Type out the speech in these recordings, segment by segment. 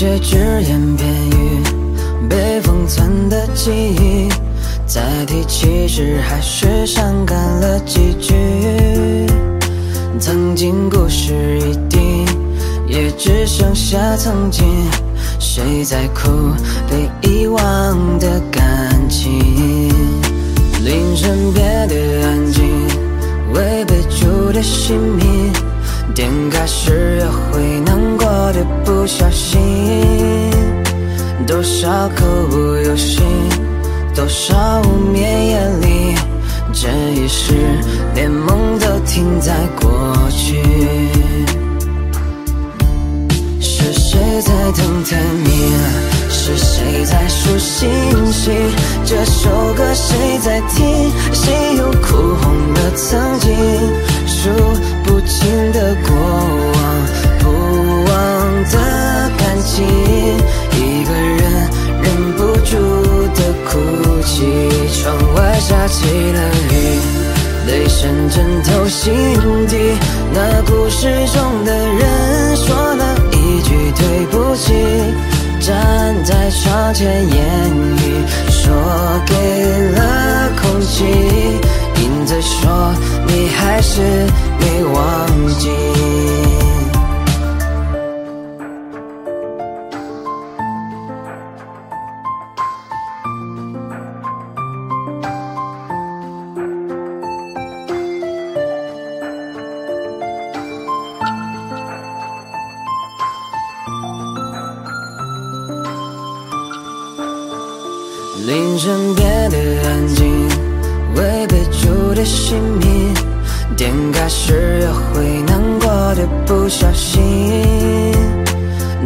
些只言片语，被封存的记忆，再提起时还是伤感了几句。曾经故事已定，也只剩下曾经。谁在哭？被遗忘的感情。凌晨变得安静，未被住的姓名。点开始也会难过的不小心，多少口不由心，多少无眠夜里，这一世连梦都停在过去。是谁在等天明？是谁在数星星？这首歌谁在听？谁又哭红了曾经？数不清的过往，不忘的感情，一个人忍不住的哭泣。窗外下起了雨，泪声震透心底。那故事中的人说了一句对不起，站在窗前，言语说给了空气。影子说是没忘记。凌晨变得安静，未被住的姓名，点开时也会难过的不小心，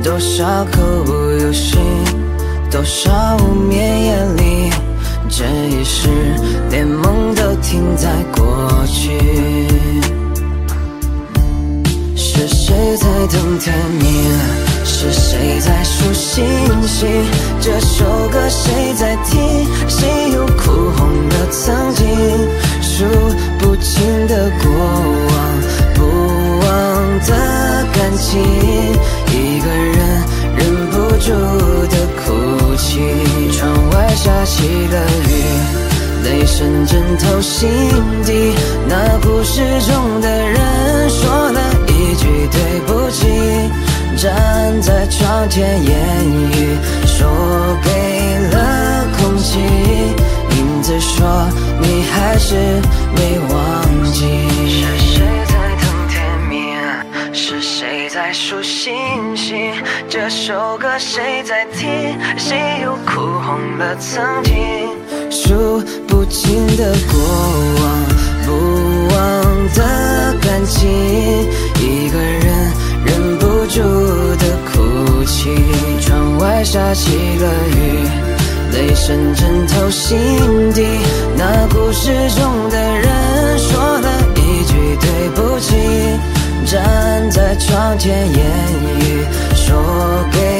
多少口不由心，多少无眠夜里，这一世连梦都停在过去。是谁在等天明？是谁在数星星？这首歌谁在听？情，一个人忍不住的哭泣。窗外下起了雨，泪声震透心底。那故事中的人说了一句对不起。站在窗前，言语说给了空气。影子说你还是没这首歌谁在听？谁又哭红了曾经？数不清的过往，不忘的感情，一个人忍不住的哭泣。窗外下起了雨，泪声震透心底。那故事中的人说了一句对不起，站在窗前，言语说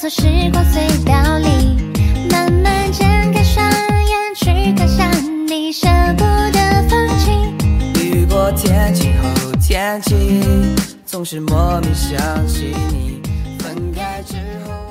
错时光隧道里，慢慢睁开双眼去看向你，舍不得放弃。雨过天晴后天气，总是莫名想起你。分开之后。